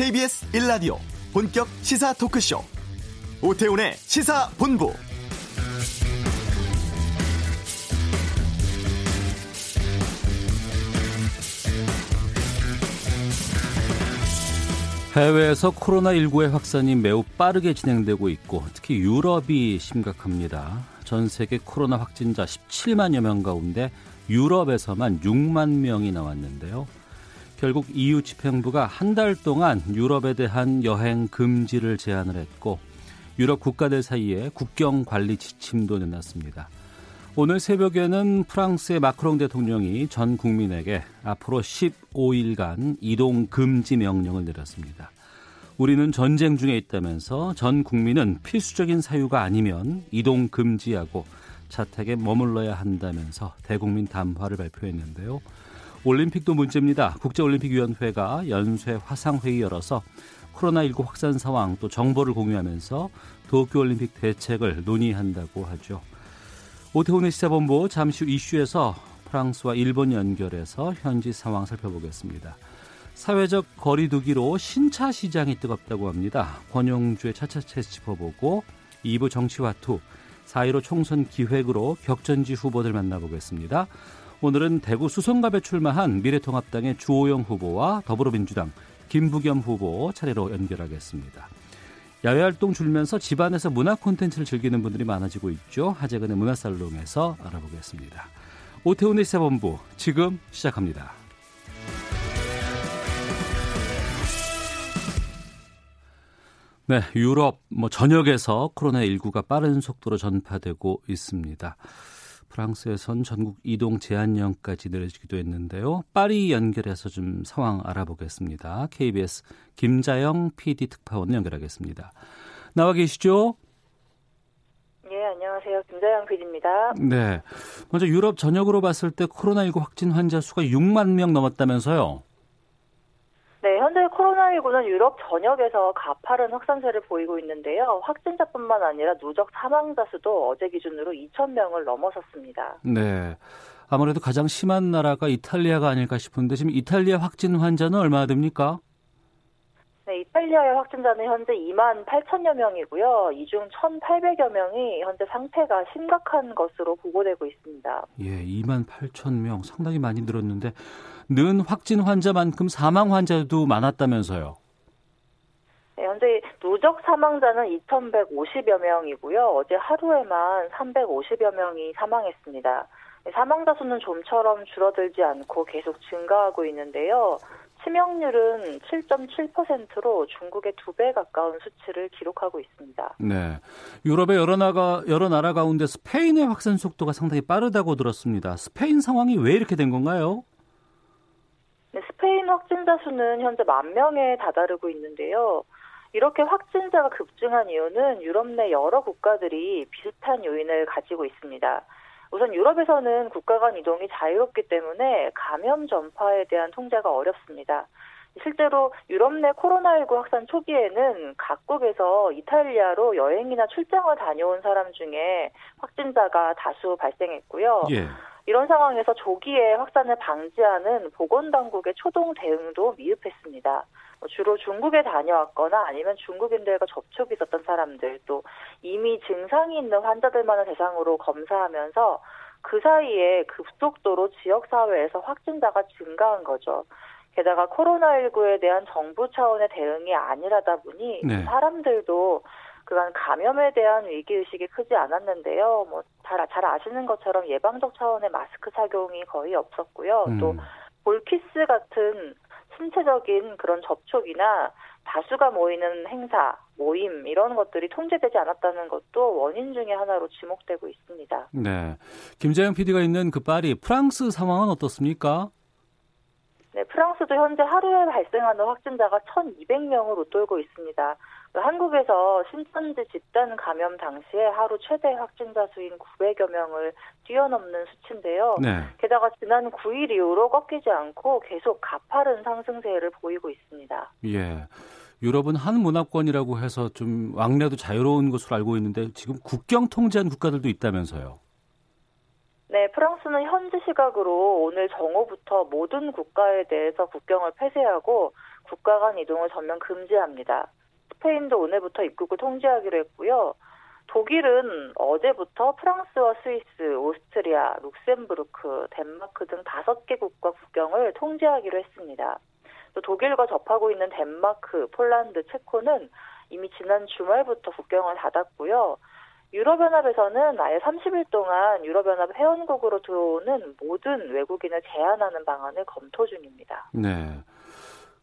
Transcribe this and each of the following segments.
KBS 1라디오 본격 시사 토크쇼 오태훈의 시사본부 해외에서 코로나19의 확산이 매우 빠르게 진행되고 있고 특히 유럽이 심각합니다. 전 세계 코로나 확진자 17만여 명 가운데 유럽에서만 6만 명이 나왔는데요. 결국 EU 집행부가 한 달 동안 유럽에 대한 여행 금지를 제한을 했고 유럽 국가들 사이에 국경 관리 지침도 내놨습니다. 오늘 새벽에는 프랑스의 마크롱 대통령이 전 국민에게 앞으로 15일간 이동 금지 명령을 내렸습니다. 우리는 전쟁 중에 있다면서 전 국민은 필수적인 사유가 아니면 이동 금지하고 자택에 머물러야 한다면서 대국민 담화를 발표했는데요. 올림픽도 문제입니다. 국제올림픽위원회가 연쇄 화상회의 열어서 코로나19 확산 상황 또 정보를 공유하면서 도쿄올림픽 대책을 논의한다고 하죠. 오태훈의 시사본부 잠시 후 이슈에서 프랑스와 일본 연결해서 현지 상황 살펴보겠습니다. 사회적 거리두기로 신차 시장이 뜨겁다고 합니다. 권용주의 차차차 짚어보고 2부 정치와투 4.15 총선 기획으로 격전지 후보들 만나보겠습니다. 오늘은 대구 수성갑에 출마한 미래통합당의 주호영 후보와 더불어민주당 김부겸 후보 차례로 연결하겠습니다. 야외 활동 줄면서 집안에서 문화 콘텐츠를 즐기는 분들이 많아지고 있죠. 하재근의 문화살롱에서 알아보겠습니다. 오태훈의 시사본부 지금 시작합니다. 네, 유럽 뭐 전역에서 코로나19가 빠른 속도로 전파되고 있습니다. 프랑스에선 전국 이동 제한령까지 내려지기도 했는데요. 파리 연결해서 좀 상황 알아보겠습니다. KBS 김자영 PD 특파원 연결하겠습니다. 나와 계시죠? 네, 안녕하세요. 김자영 PD입니다. 네. 먼저 유럽 전역으로 봤을 때 코로나19 확진 환자 수가 6만 명 넘었다면서요? 네, 현재 코로나19는 유럽 전역에서 가파른 확산세를 보이고 있는데요. 확진자뿐만 아니라 누적 사망자 수도 어제 기준으로 2,000명을 넘어섰습니다. 네. 아무래도 가장 심한 나라가 이탈리아가 아닐까 싶은데 지금 이탈리아 확진 환자는 얼마나 됩니까? 네, 이탈리아의 확진자는 현재 2만 8천여 명이고요. 이 중 1,800여 명이 현재 상태가 심각한 것으로 보고되고 있습니다. 예, 2만 8천 명 상당히 많이 늘었는데 는 확진 환자만큼 사망 환자도 많았다면서요. 네, 현재 누적 사망자는 2,150여 명이고요. 어제 하루에만 350여 명이 사망했습니다. 사망자 수는 좀처럼 줄어들지 않고 계속 증가하고 있는데요. 치명률은 7.7%로 중국의 두 배 가까운 수치를 기록하고 있습니다. 네. 유럽의 여러 나라, 여러 나라 가운데 스페인의 확산 속도가 상당히 빠르다고 들었습니다. 스페인 상황이 왜 이렇게 된 건가요? 확진자 수는 현재 만 명에 다다르고 있는데요. 이렇게 확진자가 급증한 이유는 유럽 내 여러 국가들이 비슷한 요인을 가지고 있습니다. 우선 유럽에서는 국가 간 이동이 자유롭기 때문에 감염 전파에 대한 통제가 어렵습니다. 실제로 유럽 내 코로나19 확산 초기에는 각국에서 이탈리아로 여행이나 출장을 다녀온 사람 중에 확진자가 다수 발생했고요. 예. 이런 상황에서 조기에 확산을 방지하는 보건당국의 초동 대응도 미흡했습니다. 뭐 주로 중국에 다녀왔거나 아니면 중국인들과 접촉이 있었던 사람들 또 이미 증상이 있는 환자들만을 대상으로 검사하면서 그 사이에 급속도로 지역사회에서 확진자가 증가한 거죠. 게다가 코로나19에 대한 정부 차원의 대응이 아니라다 보니 네. 사람들도 그간 감염에 대한 위기의식이 크지 않았는데요. 뭐, 잘, 잘 아시는 것처럼 예방적 차원의 마스크 착용이 거의 없었고요. 음. 또, 볼키스 같은 신체적인 그런 접촉이나 다수가 모이는 행사, 모임 이런 것들이 통제되지 않았다는 것도 원인 중의 하나로 지목되고 있습니다. 네. 김재영 PD가 있는 그 파리 프랑스 상황은 어떻습니까? 네, 프랑스도 현재 하루에 발생하는 확진자가 1,200명을 웃돌고 있습니다. 한국에서 신천지 집단 감염 당시에 하루 최대 확진자 수인 900여 명을 뛰어넘는 수치인데요. 네. 게다가 지난 9일 이후로 꺾이지 않고 계속 가파른 상승세를 보이고 있습니다. 예. 유럽은 한 문화권이라고 해서 좀 왕래도 자유로운 것으로 알고 있는데 지금 국경 통제한 국가들도 있다면서요. 네, 프랑스는 현지 시각으로 오늘 정오부터 모든 국가에 대해서 국경을 폐쇄하고 국가 간 이동을 전면 금지합니다. 스페인도 오늘부터 입국을 통제하기로 했고요. 독일은 어제부터 프랑스와 스위스, 오스트리아, 룩셈부르크, 덴마크 등 다섯 개국과 국경을 통제하기로 했습니다. 또 독일과 접하고 있는 덴마크, 폴란드, 체코는 이미 지난 주말부터 국경을 닫았고요. 유럽연합에서는 아예 30일 동안 유럽연합 회원국으로 들어오는 모든 외국인을 제한하는 방안을 검토 중입니다. 네.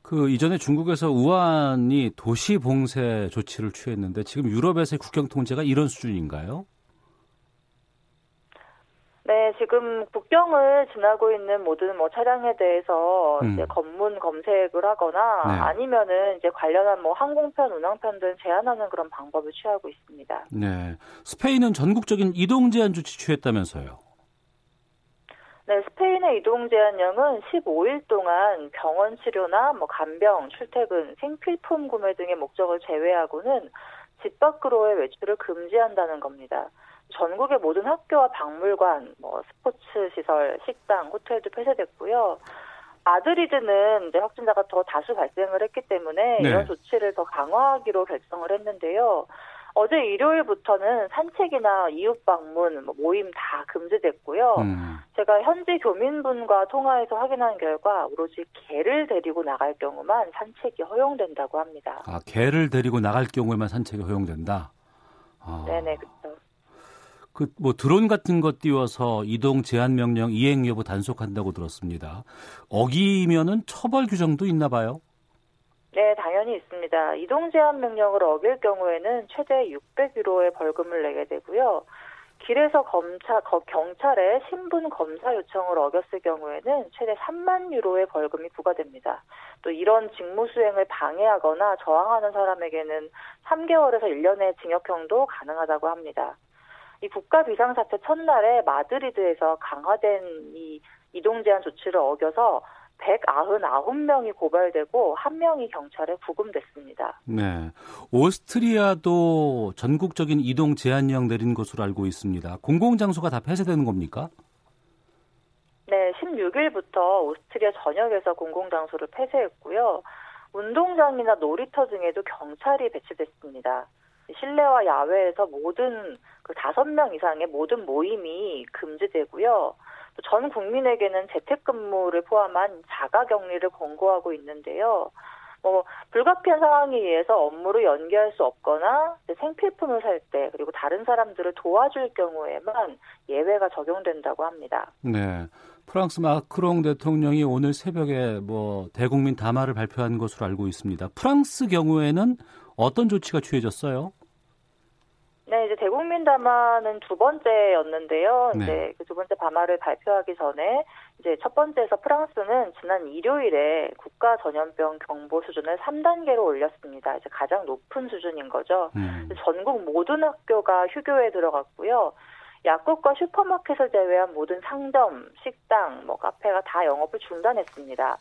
그 이전에 중국에서 우한이 도시 봉쇄 조치를 취했는데 지금 유럽에서의 국경 통제가 이런 수준인가요? 네, 지금 국경을 지나고 있는 모든 뭐 차량에 대해서 음. 이제 검문 검색을 하거나 네. 아니면은 이제 관련한 뭐 항공편, 운항편 등 제한하는 그런 방법을 취하고 있습니다. 네. 스페인은 전국적인 이동 제한 조치 취했다면서요. 네, 스페인의 이동 제한령은 15일 동안 병원 치료나 뭐 간병, 출퇴근, 생필품 구매 등의 목적을 제외하고는 집 밖으로의 외출을 금지한다는 겁니다. 전국의 모든 학교와 박물관, 뭐 스포츠 시설, 식당, 호텔도 폐쇄됐고요. 마드리드는 이제 확진자가 더 다수 발생을 했기 때문에 네. 이런 조치를 더 강화하기로 결정을 했는데요. 어제 일요일부터는 산책이나 이웃 방문, 뭐 모임 다 금지됐고요. 음. 제가 현지 교민분과 통화해서 확인한 결과 오로지 개를 데리고 나갈 경우만 산책이 허용된다고 합니다. 아, 개를 데리고 나갈 경우에만 산책이 허용된다. 아, 네네, 그렇죠. 그 뭐 드론 같은 것 띄워서 이동 제한 명령 이행 여부 단속한다고 들었습니다. 어기면은 처벌 규정도 있나 봐요. 네, 당연히 있습니다. 이동 제한 명령을 어길 경우에는 최대 600유로의 벌금을 내게 되고요. 길에서 검찰, 거- 경찰에 신분 검사 요청을 어겼을 경우에는 최대 3만 유로의 벌금이 부과됩니다. 또 이런 직무 수행을 방해하거나 저항하는 사람에게는 3개월에서 1년의 징역형도 가능하다고 합니다. 이 국가 비상사태 첫날에 마드리드에서 강화된 이 이동 제한 조치를 어겨서 199명이 고발되고 한 명이 경찰에 구금됐습니다. 네. 오스트리아도 전국적인 이동 제한령 내린 것으로 알고 있습니다. 공공장소가 다 폐쇄되는 겁니까? 네, 16일부터 오스트리아 전역에서 공공장소를 폐쇄했고요. 운동장이나 놀이터 등에도 경찰이 배치됐습니다. 실내와 야외에서 모든 그 다섯 명 이상의 모든 모임이 금지되고요. 또전 국민에게는 재택근무를 포함한 자가격리를 권고하고 있는데요. 뭐 불가피한 상황에 의해서 업무를 연기할 수 없거나 생필품을 살 때 그리고 다른 사람들을 도와줄 경우에만 예외가 적용된다고 합니다. 네. 프랑스 마크롱 대통령이 오늘 새벽에 뭐 대국민 담화를 발표한 것으로 알고 있습니다. 프랑스 경우에는 어떤 조치가 취해졌어요? 네, 이제 대국민 담화는 두 번째였는데요. 네. 이제 그 두 번째 담화를 발표하기 전에 이제 첫 번째에서 프랑스는 지난 일요일에 국가 전염병 경보 수준을 3단계로 올렸습니다. 이제 가장 높은 수준인 거죠. 음. 전국 모든 학교가 휴교에 들어갔고요. 약국과 슈퍼마켓을 제외한 모든 상점, 식당, 뭐 카페가 다 영업을 중단했습니다.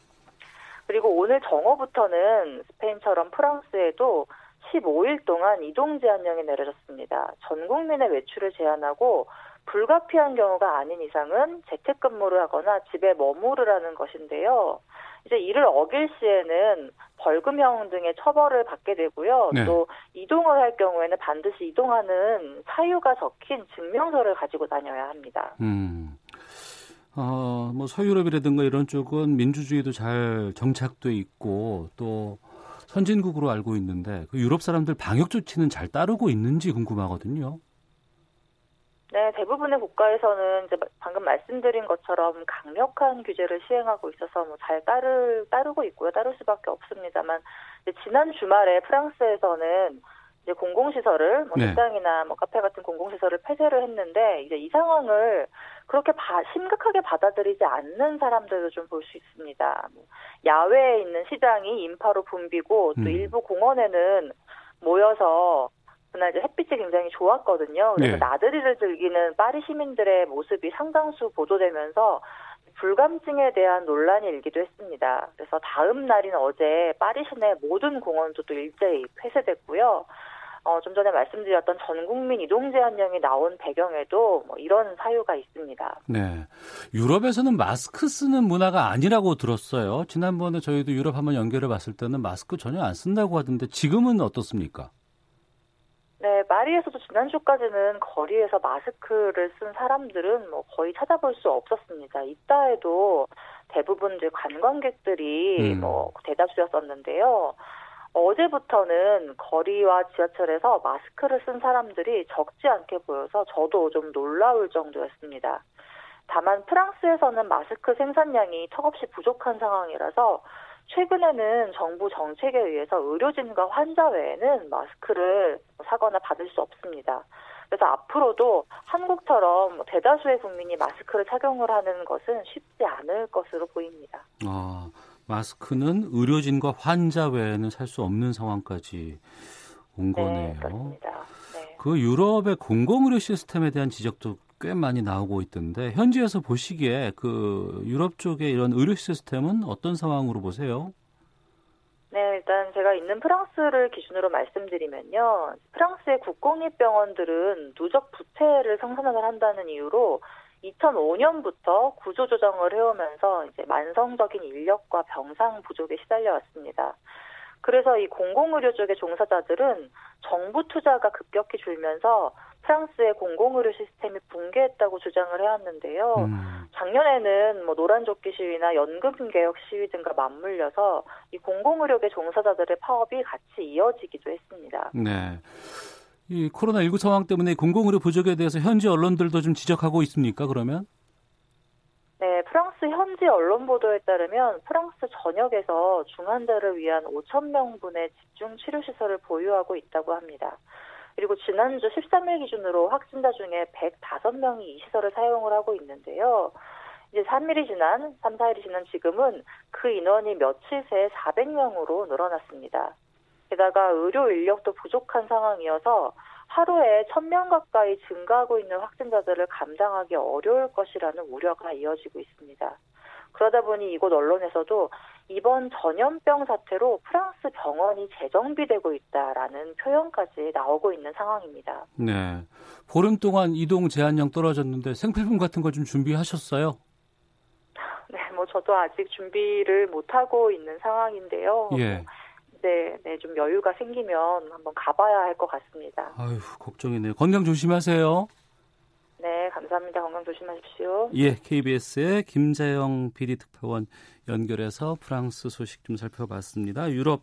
그리고 오늘 정오부터는 스페인처럼 프랑스에도 15일 동안 이동 제한령이 내려졌습니다. 전 국민의 외출을 제한하고 불가피한 경우가 아닌 이상은 재택근무를 하거나 집에 머무르라는 것인데요. 이제 이를 어길 시에는 벌금형 등의 처벌을 받게 되고요. 네. 또 이동을 할 경우에는 반드시 이동하는 사유가 적힌 증명서를 가지고 다녀야 합니다. 음. 어, 뭐 서유럽이라든가 이런 쪽은 민주주의도 잘 정착돼 있고 또 선진국으로 알고 있는데 그 유럽 사람들 방역 조치는 잘 따르고 있는지 궁금하거든요. 네, 대부분의 국가에서는 이제 방금 말씀드린 것처럼 강력한 규제를 시행하고 있어서 뭐 잘 따르 따르고 있고요. 따를 수밖에 없습니다만 지난 주말에 프랑스에서는 이제 공공시설을 뭐 네. 식당이나 뭐 카페 같은 공공시설을 폐쇄를 했는데 이제 이 상황을 그렇게 바- 심각하게 받아들이지 않는 사람들도 좀 볼 수 있습니다. 뭐 야외에 있는 시장이 인파로 붐비고 또 음. 일부 공원에는 모여서 그날 이제 햇빛이 굉장히 좋았거든요. 그래서 네. 나들이를 즐기는 파리 시민들의 모습이 상당수 보도되면서 불감증에 대한 논란이 일기도 했습니다. 그래서 다음 날인 어제 파리 시내 모든 공원도 또 일제히 폐쇄됐고요. 어, 좀 전에 말씀드렸던 전 국민 이동 제한령이 나온 배경에도 뭐 이런 사유가 있습니다. 네. 유럽에서는 마스크 쓰는 문화가 아니라고 들었어요. 지난번에 저희도 유럽 한번 연결해 봤을 때는 마스크 전혀 안 쓴다고 하던데 지금은 어떻습니까? 네, 파리에서도 지난주까지는 거리에서 마스크를 쓴 사람들은 뭐 거의 찾아볼 수 없었습니다. 이따 해도 대부분 이제 관광객들이 음. 뭐 대다수였었는데요. 어제부터는 거리와 지하철에서 마스크를 쓴 사람들이 적지 않게 보여서 저도 좀 놀라울 정도였습니다. 다만 프랑스에서는 마스크 생산량이 턱없이 부족한 상황이라서 최근에는 정부 정책에 의해서 의료진과 환자 외에는 마스크를 사거나 받을 수 없습니다. 그래서 앞으로도 한국처럼 대다수의 국민이 마스크를 착용을 하는 것은 쉽지 않을 것으로 보입니다. 아, 마스크는 의료진과 환자 외에는 살 수 없는 상황까지 온 네, 거네요. 그렇습니다. 네. 그 유럽의 공공의료 시스템에 대한 지적도 꽤 많이 나오고 있던데 현지에서 보시기에 그 유럽 쪽의 이런 의료 시스템은 어떤 상황으로 보세요? 네, 일단 제가 있는 프랑스를 기준으로 말씀드리면요. 프랑스의 국공립 병원들은 누적 부채를 상산을 한다는 이유로 2005년부터 구조조정을 해오면서 이제 만성적인 인력과 병상 부족에 시달려 왔습니다. 그래서 이 공공의료 쪽의 종사자들은 정부 투자가 급격히 줄면서 프랑스의 공공의료 시스템이 붕괴했다고 주장을 해왔는데요. 음. 작년에는 뭐 노란조끼 시위나 연금 개혁 시위 등과 맞물려서 이 공공의료계 종사자들의 파업이 같이 이어지기도 했습니다. 네. 이 코로나19 상황 때문에 공공의료 부족에 대해서 현지 언론들도 좀 지적하고 있습니까? 그러면? 네, 프랑스 현지 언론 보도에 따르면 프랑스 전역에서 중환자를 위한 5천 명분의 집중 치료 시설을 보유하고 있다고 합니다. 그리고 지난주 13일 기준으로 확진자 중에 105명이 이 시설을 사용을 하고 있는데요. 이제 3일이 지난, 3, 4일이 지난 지금은 그 인원이 며칠 새에 400명으로 늘어났습니다. 게다가 의료 인력도 부족한 상황이어서 하루에 1000명 가까이 증가하고 있는 확진자들을 감당하기 어려울 것이라는 우려가 이어지고 있습니다. 그러다 보니 이곳 언론에서도 이번 전염병 사태로 프랑스 병원이 재정비되고 있다라는 표현까지 나오고 있는 상황입니다. 네. 보름 동안 이동 제한령 떨어졌는데 생필품 같은 거 좀 준비하셨어요? 네, 뭐 저도 아직 준비를 못 하고 있는 상황인데요. 예. 네, 네, 좀 여유가 생기면 한번 가봐야 할 것 같습니다. 아유, 걱정이네요. 건강 조심하세요. 네, 감사합니다. 건강 조심하십시오. 예, KBS의 김재영 PD 특파원 연결해서 프랑스 소식 좀 살펴봤습니다. 유럽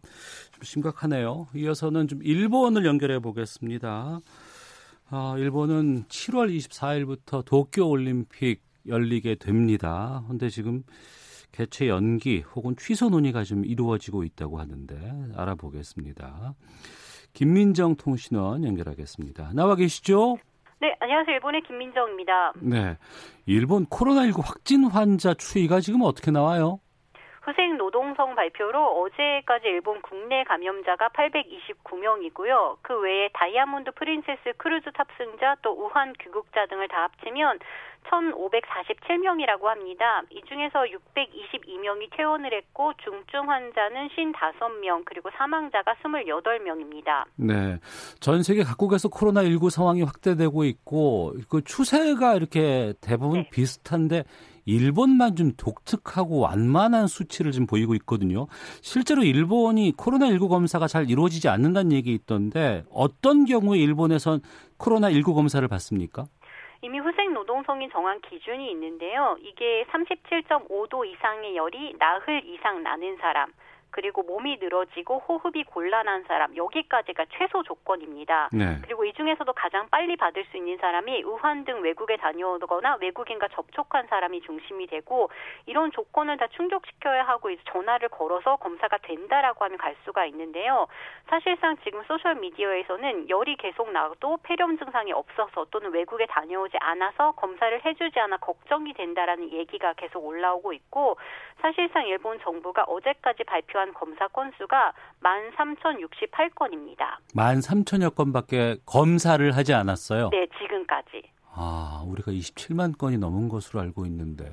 좀 심각하네요. 이어서는 좀 일본을 연결해 보겠습니다. 아, 일본은 7월 24일부터 도쿄 올림픽 열리게 됩니다. 근데 지금 개최 연기 혹은 취소 논의가 좀 이루어지고 있다고 하는데 알아보겠습니다. 김민정 통신원 연결하겠습니다. 나와 계시죠? 네, 안녕하세요. 일본의 김민정입니다. 네. 일본 코로나19 확진 환자 추이가 지금 어떻게 나와요? 후생 노동성 발표로 어제까지 일본 국내 감염자가 829명이고요. 그 외에 다이아몬드 프린세스 크루즈 탑승자 또 우한 귀국자 등을 다 합치면 1,547명이라고 합니다. 이 중에서 622명이 퇴원을 했고 중증 환자는 55명 그리고 사망자가 28명입니다. 네. 전 세계 각국에서 코로나19 상황이 확대되고 있고 그 추세가 이렇게 대부분 네. 비슷한데 일본만 좀 독특하고 완만한 수치를 좀 보이고 있거든요. 실제로 일본이 코로나19 검사가 잘 이루어지지 않는다는 얘기 있던데 어떤 경우에 일본에선 코로나19 검사를 받습니까? 이미 후생 노동성이 정한 기준이 있는데요. 이게 37.5도 이상의 열이 나흘 이상 나는 사람, 그리고 몸이 늘어지고 호흡이 곤란한 사람 여기까지가 최소 조건입니다. 네. 그리고 이 중에서도 가장 빨리 받을 수 있는 사람이 우한 등 외국에 다녀오거나 외국인과 접촉한 사람이 중심이 되고 이런 조건을 다 충족시켜야 하고 전화를 걸어서 검사가 된다라고 하면 갈 수가 있는데요. 사실상 지금 소셜 미디어에서는 열이 계속 나도 폐렴 증상이 없어서 또는 외국에 다녀오지 않아서 검사를 해주지 않아 걱정이 된다라는 얘기가 계속 올라오고 있고 사실상 일본 정부가 어제까지 발표한 발표한 검사 건수가 13,068건입니다. 13,000여 건밖에 검사를 하지 않았어요? 네, 지금까지. 아, 우리가 27만 건이 넘은 것으로 알고 있는데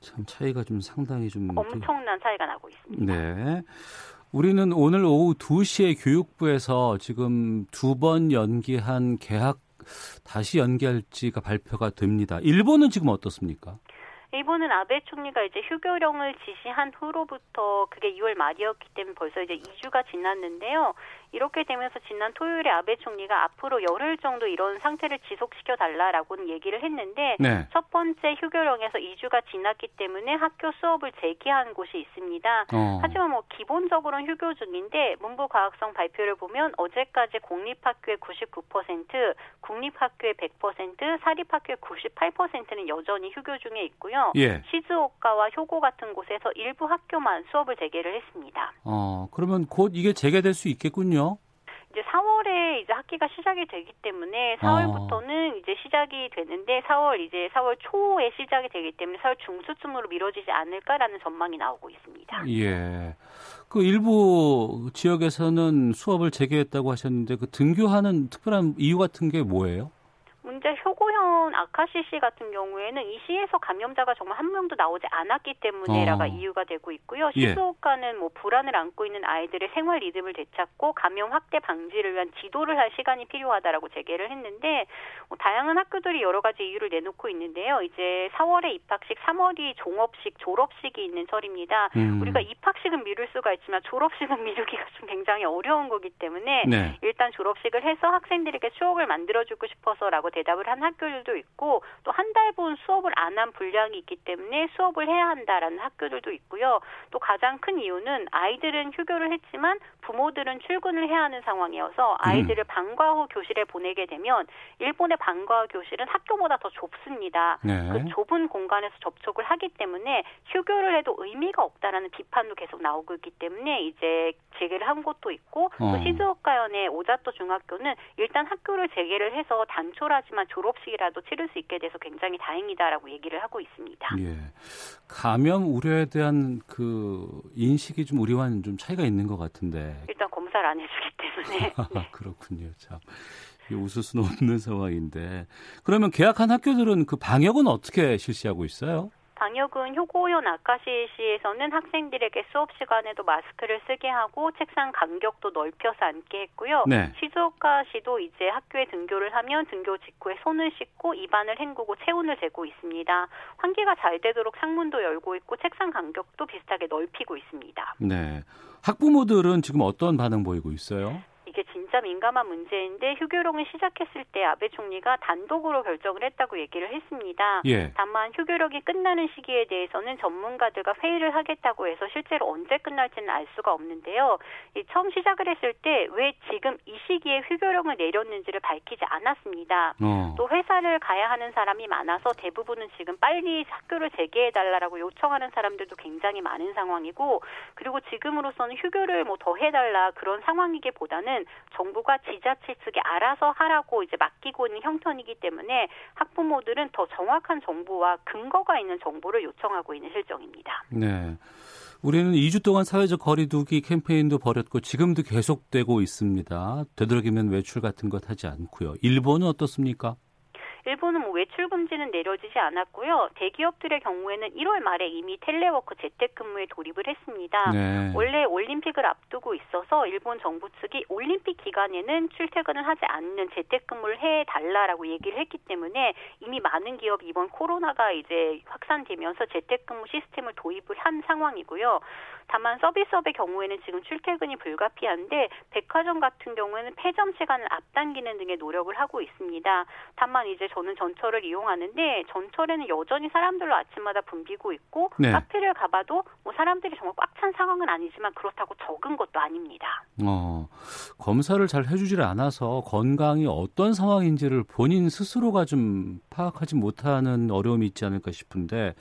참 차이가 좀 상당히 좀 엄청난 차이가 나고 있습니다. 네. 우리는 오늘 오후 2시에 교육부에서 지금 두 번 연기한 개학 다시 연기할지가 발표가 됩니다. 일본은 지금 어떻습니까? 일본은 아베 총리가 이제 휴교령을 지시한 후로부터 그게 2월 말이었기 때문에 벌써 이제 2주가 지났는데요. 이렇게 되면서 지난 토요일에 아베 총리가 앞으로 열흘 정도 이런 상태를 지속시켜 달라라고는 얘기를 했는데 네. 첫 번째 휴교령에서 2주가 지났기 때문에 학교 수업을 재개한 곳이 있습니다. 어. 하지만 뭐 기본적으로는 휴교 중인데 문부 과학성 발표를 보면 어제까지 공립학교의 99%, 국립학교의 100%, 사립학교의 98%는 여전히 휴교 중에 있고요. 예. 시즈오카와 효고 같은 곳에서 일부 학교만 수업을 재개를 했습니다. 어, 그러면 곧 이게 재개될 수 있겠군요. 이제 4월에 이제 학기가 시작이 되기 때문에 4월부터는 어. 이제 시작이 되는데 4월 이제 4월 초에 시작이 되기 때문에 4월 중수쯤으로 미뤄지지 않을까라는 전망이 나오고 있습니다. 예. 그 일부 지역에서는 수업을 재개했다고 하셨는데 그 등교하는 특별한 이유 같은 게 뭐예요? 문제 효고현 아카시 씨 같은 경우에는 이 시에서 감염자가 정말 한 명도 나오지 않았기 때문에라가 어. 이유가 되고 있고요. 예. 예. 뭐 불안을 안고 있는 아이들의 생활 리듬을 되찾고 감염 확대 방지를 위한 지도를 할 시간이 필요하다라고 제기를 했는데 뭐 다양한 학교들이 여러 가지 이유를 내놓고 있는데요. 이제 4월에 입학식, 3월이 종업식, 졸업식이 있는 철입니다. 음. 우리가 입학식은 미룰 수가 있지만 졸업식은 미루기가 좀 굉장히 어려운 거기 때문에 네. 일단 졸업식을 해서 학생들에게 추억을 만들어주고 싶어서라고 대답을 한 학교들도 있고 또 한달분 수업을 안 한 분량이 있기 때문에 수업을 해야 한다라는 학교들도 있고요. 또 가장 큰 이유는 아이들은 휴교를 했지만 부모들은 출근을 해야 하는 상황이어서 아이들을 음. 방과 후 교실에 보내게 되면 일본의 방과 후 교실은 학교보다 더 좁습니다. 네. 그 좁은 공간에서 접촉을 하기 때문에 휴교를 해도 의미가 없다라는 비판도 계속 나오고 있기 때문에 이제 재개를 한 곳도 있고 어. 또 시즈오카현의 오자토 중학교는 일단 학교를 재개를 해서 단 촐하지만 졸업식이라도 치를 수 있게 돼서 굉장히 다행이다라고 얘기를 하고 있습니다. 예. 감염 우려에 대한 그 인식이 좀 우리와는 좀 차이가 있는 것 같은데. 일단 검사를 안 해주기 때문에. 네. 그렇군요. 참. 웃을 수는 없는 상황인데. 그러면 계약한 학교들은 그 방역은 어떻게 실시하고 있어요? 방역은 효고현 아카시시에서는 학생들에게 수업 시간에도 마스크를 쓰게 하고 책상 간격도 넓혀서 앉게 했고요. 네. 시즈오카시도 이제 학교에 등교를 하면 등교 직후에 손을 씻고 입안을 헹구고 체온을 재고 있습니다. 환기가 잘 되도록 창문도 열고 있고 책상 간격도 비슷하게 넓히고 있습니다. 네. 학부모들은 지금 어떤 반응 보이고 있어요? 이게 진짜 민감한 문제인데 휴교령을 시작했을 때 아베 총리가 단독으로 결정을 했다고 얘기를 했습니다. 예. 다만 휴교령이 끝나는 시기에 대해서는 전문가들과 회의를 하겠다고 해서 실제로 언제 끝날지는 알 수가 없는데요. 처음 시작을 했을 때 왜 지금 이 시기에 휴교령을 내렸는지를 밝히지 않았습니다. 어. 또 회사를 가야 하는 사람이 많아서 대부분은 지금 빨리 학교를 재개해 달라고 요청하는 사람들도 굉장히 많은 상황이고 그리고 지금으로서는 휴교를 뭐 더 해달라 그런 상황이기보다는 정부가 지자체 측에 알아서 하라고 이제 맡기고 있는 형편이기 때문에 학부모들은 더 정확한 정보와 근거가 있는 정보를 요청하고 있는 실정입니다. 네. 우리는 2주 동안 사회적 거리두기 캠페인도 벌였고 지금도 계속되고 있습니다. 되도록이면 외출 같은 것 하지 않고요. 일본은 어떻습니까? 일본은 뭐 외출 금지는 내려지지 않았고요. 대기업들의 경우에는 1월 말에 이미 텔레워크 재택근무에 돌입을 했습니다. 네. 원래 올림픽을 앞두고 있어서 일본 정부 측이 올림픽 기간에는 출퇴근을 하지 않는 재택근무를 해 달라라고 얘기를 했기 때문에 이미 많은 기업이 이번 코로나가 이제 확산되면서 재택근무 시스템을 도입을 한 상황이고요. 다만 서비스업의 경우에는 지금 출퇴근이 불가피한데 백화점 같은 경우에는 폐점 시간을 앞당기는 등의 노력을 하고 있습니다. 다만 이제 저는 전철을 이용하는데 전철에는 여전히 사람들로 아침마다 붐비고 있고 네. 카페를 가봐도 뭐 사람들이 정말 꽉 찬 상황은 아니지만 그렇다고 적은 것도 아닙니다. 어, 검사를 잘 해주질 않아서 건강이 어떤 상황인지를 본인 스스로가 좀 파악하지 못하는 어려움이 있지 않을까 싶은데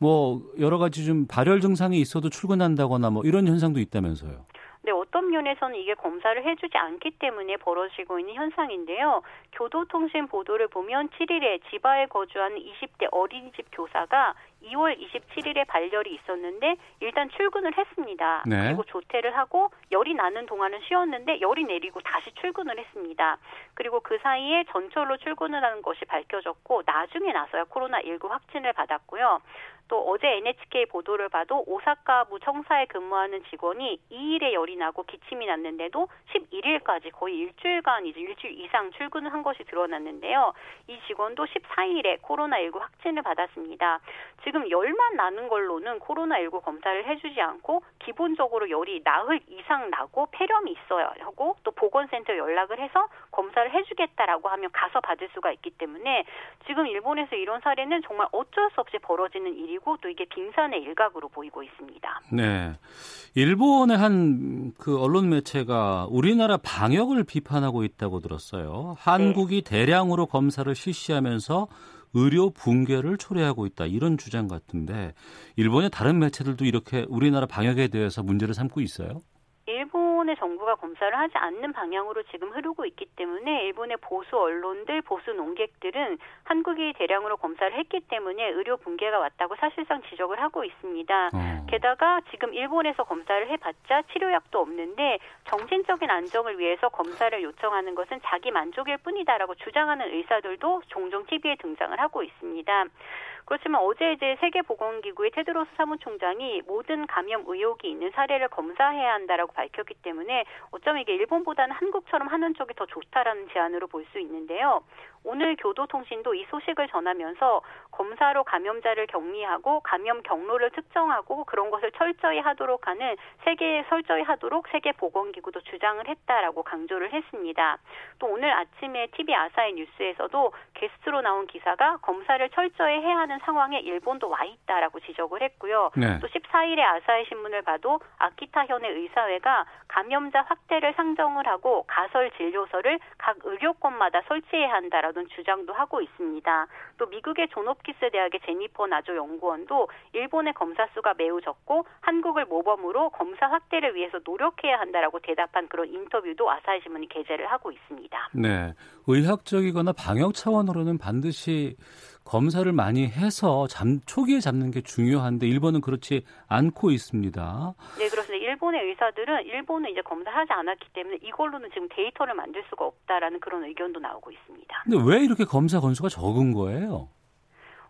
뭐 여러 가지 좀 발열 증상이 있어도 출근한다거나 뭐 이런 현상도 있다면서요. 네, 어떤 면에서는 이게 검사를 해주지 않기 때문에 벌어지고 있는 현상인데요. 교도통신 보도를 보면 7일에 지바에 거주하는 20대 어린이집 교사가 2월 27일에 발열이 있었는데 일단 출근을 했습니다. 네. 그리고 조퇴를 하고 열이 나는 동안은 쉬었는데 열이 내리고 다시 출근을 했습니다. 그리고 그 사이에 전철로 출근을 하는 것이 밝혀졌고 나중에 나서야 코로나19 확진을 받았고요. 또 어제 NHK 보도를 봐도 오사카부 청사에 근무하는 직원이 2일에 열이 나고 기침이 났는데도 11일까지 거의 일주일간 이제 일주일 이상 출근을 한 것이 드러났는데요. 이 직원도 14일에 코로나19 확진을 받았습니다. 지금 열만 나는 걸로는 코로나19 검사를 해주지 않고 기본적으로 열이 나흘 이상 나고 폐렴이 있어야 하고 또 보건센터 연락을 해서 검사를 해주겠다라고 하면 가서 받을 수가 있기 때문에 지금 일본에서 이런 사례는 정말 어쩔 수 없이 벌어지는 일이 일이고 또 이게 빙산의 일각으로 보이고 있습니다. 네. 일본의 한 그 언론 매체가 우리나라 방역을 비판하고 있다고 들었어요. 한국이 네. 대량으로 검사를 실시하면서 의료 붕괴를 초래하고 있다. 이런 주장 같은데 일본의 다른 매체들도 이렇게 우리나라 방역에 대해서 문제를 삼고 있어요? 의 정부가 검사를 하지 않는 방향으로 지금 흐르고 있기 때문에 일본의 보수 언론들, 보수 농객들은 한국이 대량으로 검사를 했기 때문에 의료 붕괴가 왔다고 사실상 지적을 하고 있습니다. 어. 게다가 지금 일본에서 검사를 해봤자 치료약도 없는데 정신적인 안정을 위해서 검사를 요청하는 것은 자기 만족일 뿐이다라고 주장하는 의사들도 종종 TV에 등장을 하고 있습니다. 그렇지만 어제 이제 세계보건기구의 테드로스 사무총장이 모든 감염 의혹이 있는 사례를 검사해야 한다라고 밝혔기 때문에 어쩌면 이게 일본보다는 한국처럼 하는 쪽이 더 좋다라는 제안으로 볼 수 있는데요. 오늘 교도통신도 이 소식을 전하면서 검사로 감염자를 격리하고 감염 경로를 특정하고 그런 것을 철저히 하도록 하는 세계 설저히 하도록 세계보건기구도 주장을 했다라고 강조를 했습니다. 또 오늘 아침에 TV 아사히 뉴스에서도 게스트로 나온 기사가 검사를 철저히 해야 하는 상황에 일본도 와 있다라고 지적을 했고요. 네. 또 14일에 아사히 신문을 봐도 아키타 현의 의사회가 감염자 확대를 상정을 하고 가설 진료소를 각 의료권마다 설치해야 한다라고 그런 주장도 하고 있습니다. 또 미국의 존스홉킨스 대학의 제니퍼 나조 연구원도 일본의 검사 수가 매우 적고 한국을 모범으로 검사 확대를 위해서 노력해야 한다라고 대답한 그런 인터뷰도 아사히 신문이 게재를 하고 있습니다. 네. 의학적이거나 방역 차원으로는 반드시 검사를 많이 해서 잠, 초기에 잡는 게 중요한데 일본은 그렇지 않고 있습니다. 네, 그렇습니다. 일본의 의사들은 일본은 이제 검사하지 않았기 때문에 이걸로는 지금 데이터를 만들 수가 없다라는 그런 의견도 나오고 있습니다. 근데 왜 이렇게 검사 건수가 적은 거예요?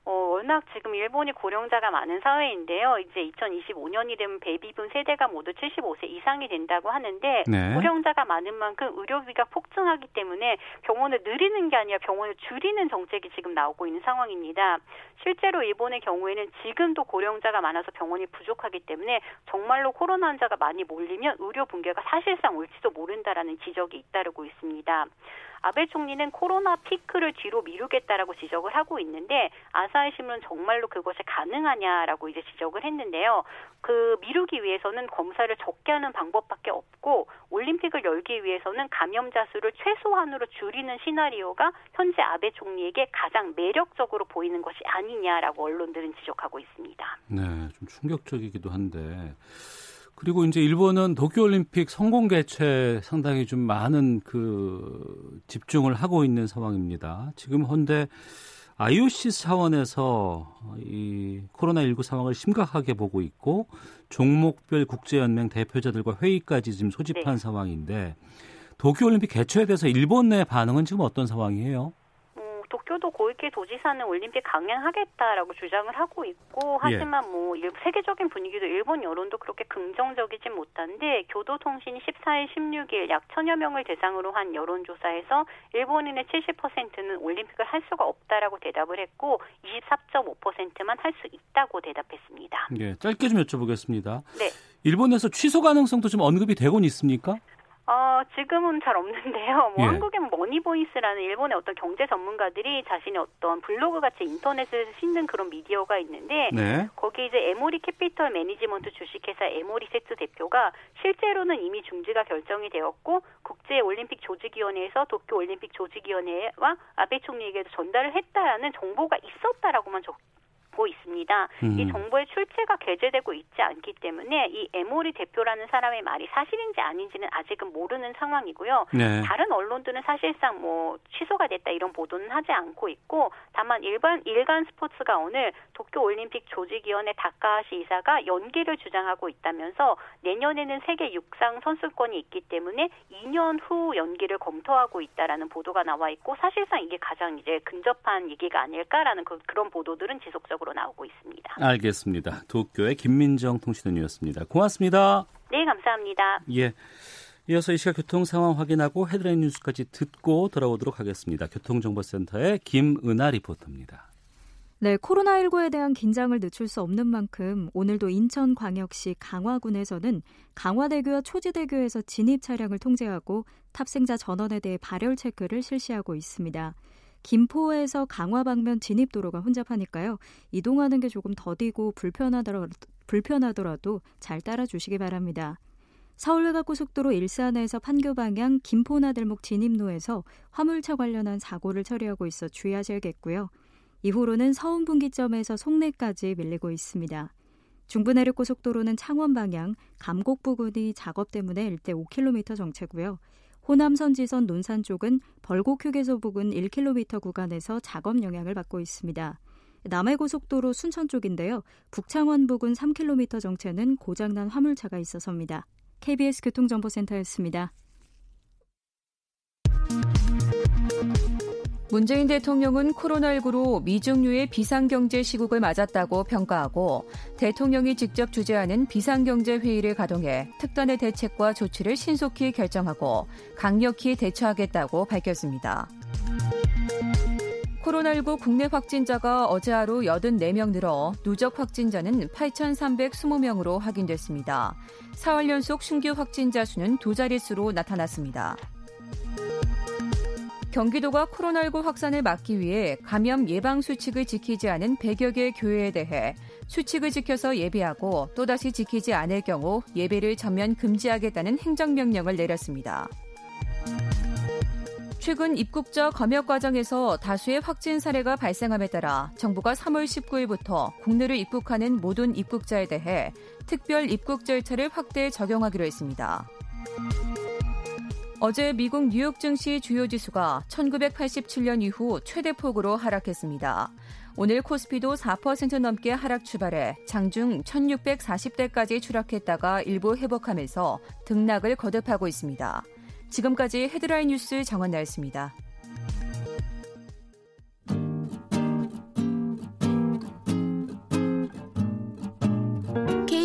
어, 워낙 지금 일본이 고령자가 많은 사회인데요. 이제 2025년이 되면 베이비붐 세대가 모두 75세 이상이 된다고 하는데 네. 고령자가 많은 만큼 의료비가 폭증하기 때문에 병원을 늘리는 게 아니라 병원을 줄이는 정책이 지금 나오고 있는 상황입니다. 실제로 일본의 경우에는 지금도 고령자가 많아서 병원이 부족하기 때문에 정말로 코로나 환자가 많이 몰리면 의료 붕괴가 사실상 올지도 모른다라는 지적이 잇따르고 있습니다. 아베 총리는 코로나 피크를 뒤로 미루겠다라고 지적을 하고 있는데 아사히 신문은 정말로 그것이 가능하냐라고 이제 지적을 했는데요. 그 미루기 위해서는 검사를 적게 하는 방법밖에 없고 올림픽을 열기 위해서는 감염자 수를 최소한으로 줄이는 시나리오가 현재 아베 총리에게 가장 매력적으로 보이는 것이 아니냐라고 언론들은 지적하고 있습니다. 네, 좀 충격적이기도 한데 그리고 이제 일본은 도쿄올림픽 성공 개최 상당히 좀 많은 그 집중을 하고 있는 상황입니다. 지금 헌데 IOC 차원에서 이 코로나19 상황을 심각하게 보고 있고 종목별 국제연맹 대표자들과 회의까지 지금 소집한 네. 상황인데 도쿄올림픽 개최에 대해서 일본 내 반응은 지금 어떤 상황이에요? 도쿄도 고이케 도지사는 올림픽 강행하겠다라고 주장을 하고 있고 예. 하지만 뭐 세계적인 분위기도 일본 여론도 그렇게 긍정적이진 못한데 교도통신이 14일, 16일 약 천여 명을 대상으로 한 여론조사에서 일본인의 70%는 올림픽을 할 수가 없다라고 대답을 했고 24.5%만 할 수 있다고 대답했습니다. 예, 짧게 좀 여쭤보겠습니다. 네. 일본에서 취소 가능성도 좀 언급이 되곤 있습니까? 어, 지금은 잘 없는데요. 뭐 예. 한국의 머니보이스라는 일본의 어떤 경제 전문가들이 자신의 어떤 블로그 같이 인터넷에 싣는 그런 미디어가 있는데 네. 거기 이제 에모리 캐피털 매니지먼트 주식회사 에모리 세트 대표가 실제로는 이미 중지가 결정이 되었고 국제 올림픽 조직위원회에서 도쿄 올림픽 조직위원회와 아베 총리에게도 전달을 했다라는 정보가 있었다라고만 적, 고 있습니다. 음. 이 정보의 출처가 게재되고 있지 않기 때문에 이 에모리 대표라는 사람의 말이 사실인지 아닌지는 아직은 모르는 상황이고요. 네. 다른 언론들은 사실상 뭐 취소가 됐다 이런 보도는 하지 않고 있고 다만 일반 일간 스포츠가 오늘 도쿄 올림픽 조직위원회 다카시 이사가 연기를 주장하고 있다면서 내년에는 세계 육상 선수권이 있기 때문에 2년 후 연기를 검토하고 있다라는 보도가 나와 있고 사실상 이게 가장 이제 근접한 얘기가 아닐까라는 그, 그런 보도들은 지속적으로 나오고 있습니다. 알겠습니다. 도쿄의 김민정 통신원이었습니다. 고맙습니다. 네, 감사합니다. 예. 이어서 이 시각 교통 상황 확인하고 헤드라인 뉴스까지 듣고 돌아오도록 하겠습니다. 교통정보센터의 김은아 리포터입니다. 네, 코로나19에 대한 긴장을 늦출 수 없는 만큼 오늘도 인천광역시 강화군에서는 강화대교와 초지대교에서 진입 차량을 통제하고 탑승자 전원에 대해 발열 체크를 실시하고 있습니다. 김포에서 강화 방면 진입 도로가 혼잡하니까요. 이동하는 게 조금 더디고 불편하더라도, 불편하더라도 잘 따라주시기 바랍니다. 서울외곽고속도로 일산에서 판교 방향 김포나들목 진입로에서 화물차 관련한 사고를 처리하고 있어 주의하셔야겠고요. 이후로는 서운 분기점에서 송내까지 밀리고 있습니다. 중부내륙고속도로는 창원 방향 감곡 부근이 작업 때문에 일대 5km 정체고요. 호남 선 지선 논산 쪽은 벌곡 휴게소 부근 1km 구간에서 작업 영향을 받고 있습니다. 남해고속도로 순천 쪽인데요. 북창원 부근 3km 정체는 고장난 화물차가 있어서입니다. KBS 교통정보센터였습니다. 문재인 대통령은 코로나19로 미중류의 비상경제 시국을 맞았다고 평가하고 대통령이 직접 주재하는 비상경제 회의를 가동해 특단의 대책과 조치를 신속히 결정하고 강력히 대처하겠다고 밝혔습니다. 코로나19 국내 확진자가 어제 하루 84명 늘어 누적 확진자는 8,320명으로 확인됐습니다. 4월 연속 신규 확진자 수는 두 자릿수로 나타났습니다. 경기도가 코로나19 확산을 막기 위해 감염 예방 수칙을 지키지 않은 100여 개 교회에 대해 수칙을 지켜서 예배하고 또다시 지키지 않을 경우 예배를 전면 금지하겠다는 행정명령을 내렸습니다. 최근 입국자 검역 과정에서 다수의 확진 사례가 발생함에 따라 정부가 3월 19일부터 국내를 입국하는 모든 입국자에 대해 특별 입국 절차를 확대 적용하기로 했습니다. 어제 미국 뉴욕 증시 주요 지수가 1987년 이후 최대폭으로 하락했습니다. 오늘 코스피도 4% 넘게 하락 출발해 장중 1640대까지 추락했다가 일부 회복하면서 등락을 거듭하고 있습니다. 지금까지 헤드라인 뉴스 정원 나였습니다.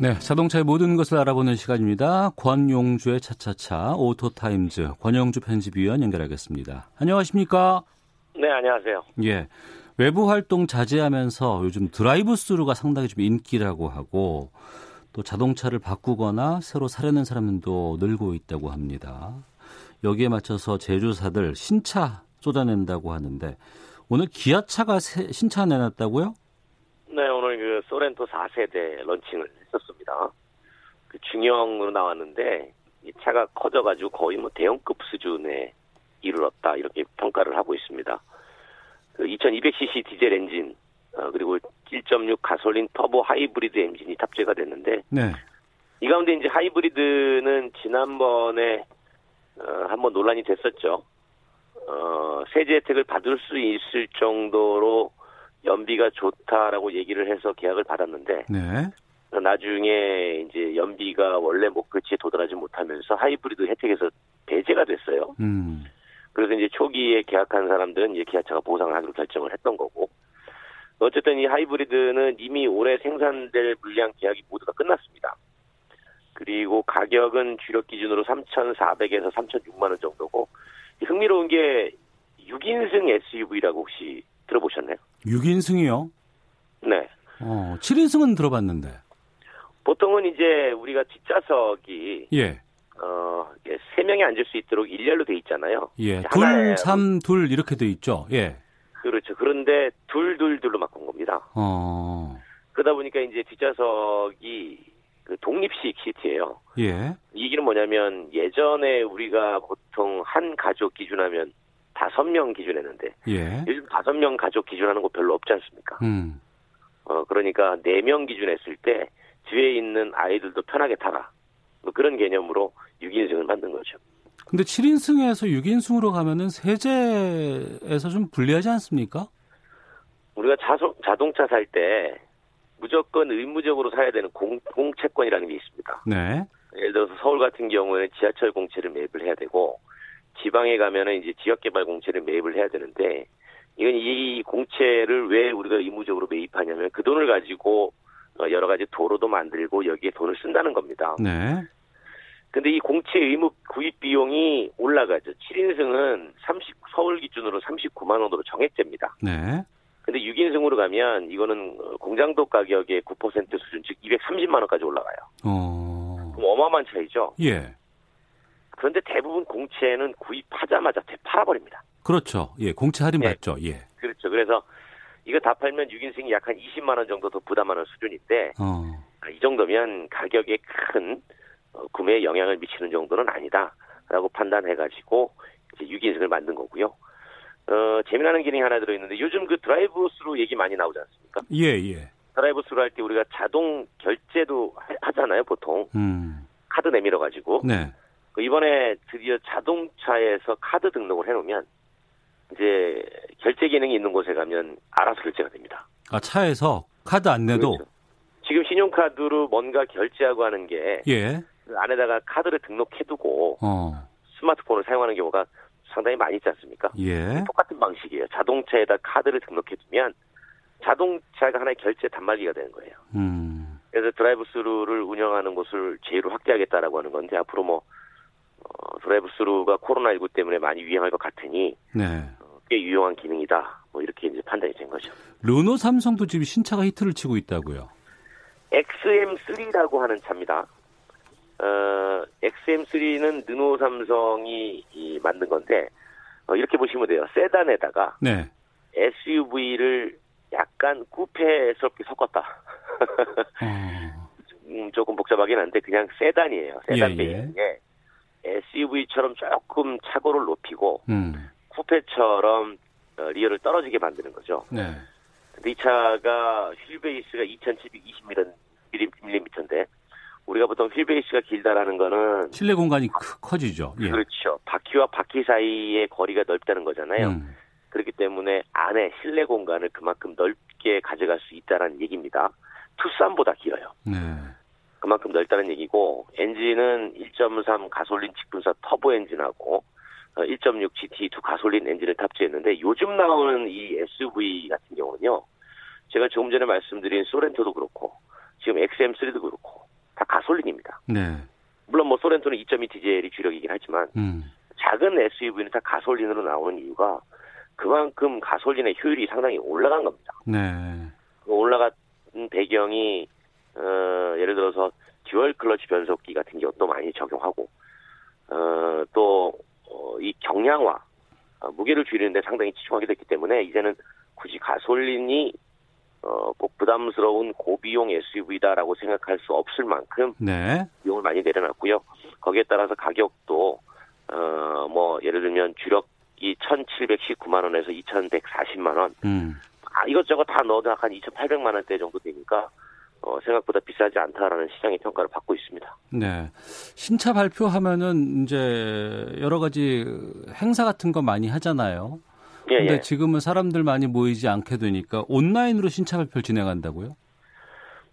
네, 자동차의 모든 것을 알아보는 시간입니다. 권용주의 차차차 오토타임즈 권용주 편집위원 연결하겠습니다. 안녕하십니까? 네, 안녕하세요. 예. 외부 활동 자제하면서 요즘 드라이브 스루가 상당히 좀 인기라고 하고 또 자동차를 바꾸거나 새로 사려는 사람도 늘고 있다고 합니다. 여기에 맞춰서 제조사들 신차 쏟아낸다고 하는데 오늘 기아차가 신차 내놨다고요? 네, 오늘 그 쏘렌토 4세대 런칭을 했었습니다. 그 중형으로 나왔는데 이 차가 커져가지고 거의 뭐 대형급 수준에 이르렀다 이렇게 평가를 하고 있습니다. 그 2200cc 디젤 엔진 어, 그리고 1.6 가솔린 터보 하이브리드 엔진이 탑재가 됐는데 네. 이 가운데 이제 하이브리드는 지난번에 어, 한번 논란이 됐었죠. 어, 세제 혜택을 받을 수 있을 정도로 연비가 좋다라고 얘기를 해서 계약을 받았는데 네. 나중에 이제 연비가 원래 목표치에 도달하지 못하면서 하이브리드 혜택에서 배제가 됐어요. 음. 그래서 이제 초기에 계약한 사람들은 이제 기아차가 보상하기로 결정을 했던 거고 어쨌든 이 하이브리드는 이미 올해 생산될 물량 계약이 모두가 끝났습니다. 그리고 가격은 주력 기준으로 3,400에서 3,600만 원 정도고 흥미로운 게 6인승 SUV라고 혹시 들어보셨나요? 6인승이요? 네. 어, 7인승은 들어봤는데. 보통은 이제 우리가 뒷좌석이 예. 어, 세 명이 앉을 수 있도록 일렬로 돼 있잖아요. 예. 둘, 삼, 둘 이렇게 돼 있죠. 예. 그렇죠. 그런데 둘, 둘, 둘로 바꾼 겁니다. 어. 그러다 보니까 이제 뒷좌석이 그 독립식 시트예요. 예. 이 얘기는 뭐냐면 예전에 우리가 보통 한 가족 기준하면 다섯 명 기준했는데 예. 요즘 다섯 명 가족 기준하는 거 별로 없지 않습니까? 음. 어 그러니까 네 명 기준했을 때 뒤에 있는 아이들도 편하게 타라. 뭐 그런 개념으로 6인승을 만든 거죠. 근데 7인승에서 6인승으로 가면은 세제에서 좀 불리하지 않습니까? 우리가 자소, 자동차 살 때 무조건 의무적으로 사야 되는 공, 공채권이라는 게 있습니다. 네. 예를 들어서 서울 같은 경우에는 지하철 공채를 매입을 해야 되고 지방에 가면은 이제 지역개발 공채를 매입을 해야 되는데 이건 이 공채를 왜 우리가 의무적으로 매입하냐면 그 돈을 가지고 어, 여러 가지 도로도 만들고 여기에 돈을 쓴다는 겁니다. 네. 근데 이 공채 의무 구입 비용이 올라가죠. 7인승은 30 서울 기준으로 39만 원으로 정액됩니다. 네. 근데 6인승으로 가면 이거는 어, 공장도 가격의 9% 수준 즉 230만 원까지 올라가요. 어. 그럼 어마어마한 차이죠. 예. 그런데 대부분 공채는 구입하자마자 되팔아버립니다. 그렇죠. 예. 공채 할인 예. 받죠. 예. 그렇죠. 그래서 이거 다 팔면 6인승이 약 한 20만 원 정도 더 부담하는 수준인데 어. 아, 이 정도면 가격에 큰 어, 구매에 영향을 미치는 정도는 아니다라고 판단해가지고 이제 6인승을 만든 거고요. 어, 재미나는 기능이 하나 들어있는데 요즘 그 드라이브 스루 얘기 많이 나오지 않습니까? 예, 예. 드라이브 스루 할 때 우리가 자동 결제도 하- 하잖아요, 보통. 음. 카드 내밀어 가지고. 네. 그 이번에 드디어 자동차에서 카드 등록을 해놓으면 이제 결제 기능이 있는 곳에 가면 알아서 결제가 됩니다. 아, 차에서 카드 안 내도 그렇죠. 지금 신용카드로 뭔가 결제하고 하는 게 예. 그 안에다가 카드를 등록해두고 어. 스마트폰을 사용하는 경우가 상당히 많이 있지 않습니까? 예. 똑같은 방식이에요. 자동차에다 카드를 등록해두면 자동차가 하나의 결제 단말기가 되는 거예요. 음. 그래서 드라이브 스루를 운영하는 곳을 제휴로 확대하겠다라고 하는 건데 앞으로 뭐 어, 드라이브 스루가 코로나19 때문에 많이 유행할 것 같으니 네. 어, 꽤 유용한 기능이다. 뭐 이렇게 이제 판단이 된 거죠. 르노 삼성도 지금 신차가 히트를 치고 있다고요. XM3라고 하는 차입니다. 어, XM3는 르노 삼성이 이 만든 건데 어, 이렇게 보시면 돼요. 세단에다가 네. SUV를 약간 쿠페스럽게 섞었다. 어. 음, 조금 복잡하긴 한데 그냥 세단이에요. 세단 예, 예. 베이스에 SUV처럼 조금 차고를 높이고 음. 쿠페처럼 어, 리어를 떨어지게 만드는 거죠. 네. 근데 이 차가 휠 베이스가 2,720mm인데 우리가 보통 휠 베이스가 길다라는 거는 실내 공간이 크, 커지죠. 예. 그렇죠. 바퀴와 바퀴 사이의 거리가 넓다는 거잖아요. 음. 그렇기 때문에 안에 실내 공간을 그만큼 넓게 가져갈 수 있다는 얘기입니다. 투싼보다 길어요. 네. 그만큼 넓다는 얘기고 엔진은 1.3 가솔린 직분사 터보 엔진하고 어, 1.6 GT2 가솔린 엔진을 탑재했는데 요즘 나오는 이 SUV 같은 경우는요. 제가 조금 전에 말씀드린 소렌토도 그렇고 지금 XM3도 그렇고 다 가솔린입니다. 네. 물론 뭐 쏘렌토는 2.2 디젤이 주력이긴 하지만 음. 작은 SUV는 다 가솔린으로 나오는 이유가 그만큼 가솔린의 효율이 상당히 올라간 겁니다. 네. 그 올라간 배경이 어, 예를 들어서 듀얼 클러치 변속기 같은 것도 많이 적용하고 어, 또 어, 이 경량화 어, 무게를 줄이는데 상당히 치중하게 됐기 때문에 이제는 굳이 가솔린이 어, 꼭 부담스러운 고비용 SUV다라고 생각할 수 없을 만큼 네. 비용을 많이 내려놨고요. 거기에 따라서 가격도 어, 뭐 예를 들면 주력이 1,719만 원에서 2,140만 원 음. 아, 이것저것 다 넣어도 한 2,800만 원대 정도 되니까 어, 생각보다 비싸지 않다라는 시장의 평가를 받고 있습니다. 네. 신차 발표하면은 이제 여러 가지 행사 같은 거 많이 하잖아요. 예, 근데 예. 지금은 사람들 많이 모이지 않게 되니까 온라인으로 신차 발표를 진행한다고요?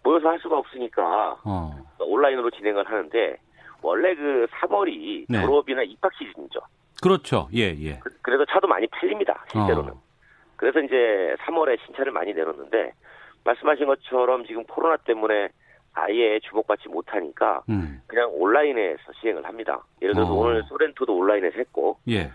모여서 할 수가 없으니까 어. 온라인으로 진행을 하는데 원래 그 3월이 네. 졸업이나 입학 시즌이죠. 그렇죠. 예, 예. 그- 그래서 차도 많이 팔립니다. 실제로는. 어. 그래서 이제 3월에 신차를 많이 내놓는데 말씀하신 것처럼 지금 코로나 때문에 아예 주목받지 못하니까 음. 그냥 온라인에서 시행을 합니다. 예를 들어서 어. 오늘 소렌토도 온라인에서 했고 예.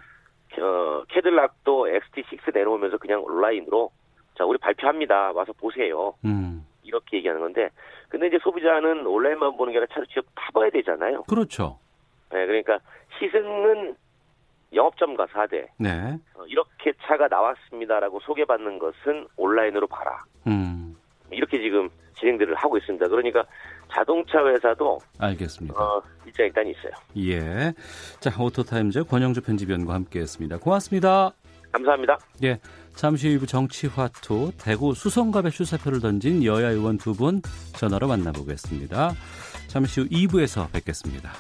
어, 캐딜락도 XT6 내놓으면서 그냥 온라인으로 자 우리 발표합니다. 와서 보세요. 음. 이렇게 얘기하는 건데 근데 이제 소비자는 온라인만 보는 게 아니라 차를 직접 타봐야 되잖아요. 그렇죠. 네, 그러니까 시승은 영업점 가서 하되 네. 어, 이렇게 차가 나왔습니다라고 소개받는 것은 온라인으로 봐라. 음. 이렇게 지금 진행들을 하고 있습니다. 그러니까 자동차 회사도 알겠습니다. 어, 입장 일단 있어요. 예. 자, 오토타임즈 권용주 편집위원과 함께했습니다. 고맙습니다. 감사합니다. 예. 잠시 후 정치화투 대구 수성갑에 출사표를 던진 여야 의원 두 분 전화로 만나보겠습니다. 잠시 후 2부에서 뵙겠습니다.